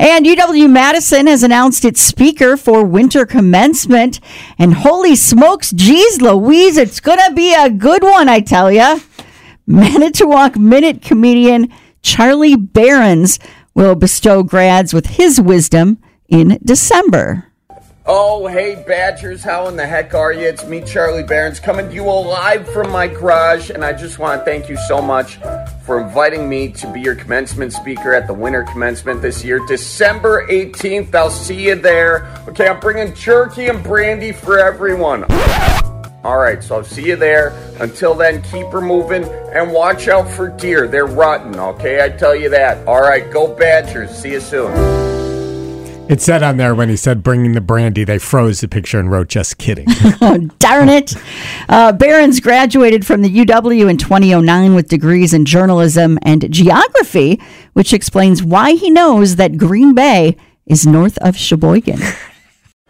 And UW Madison has announced its speaker for winter commencement. And holy smokes, geez Louise, it's going to be a good one, I tell ya. Manitowoc Minute comedian Charlie Berens will bestow grads with his wisdom in December. Oh, hey, Badgers, how in the heck are you? It's me, Charlie Berens, coming to you live from my garage, and I just want to thank you so much for inviting me to be your commencement speaker at the winter commencement this year, December 18th. I'll see you there. Okay, I'm bringing jerky and brandy for everyone. All right, so I'll see you there. Until then, keep her moving and watch out for deer. They're rotten, okay? I tell you that. All right, go Badgers. See you soon. It said on there when he said bringing the brandy, they froze the picture and wrote just kidding. oh, darn it. Uh, Berens graduated from the UW in 2009 with degrees in journalism and geography, which explains why he knows that Green Bay is north of Sheboygan.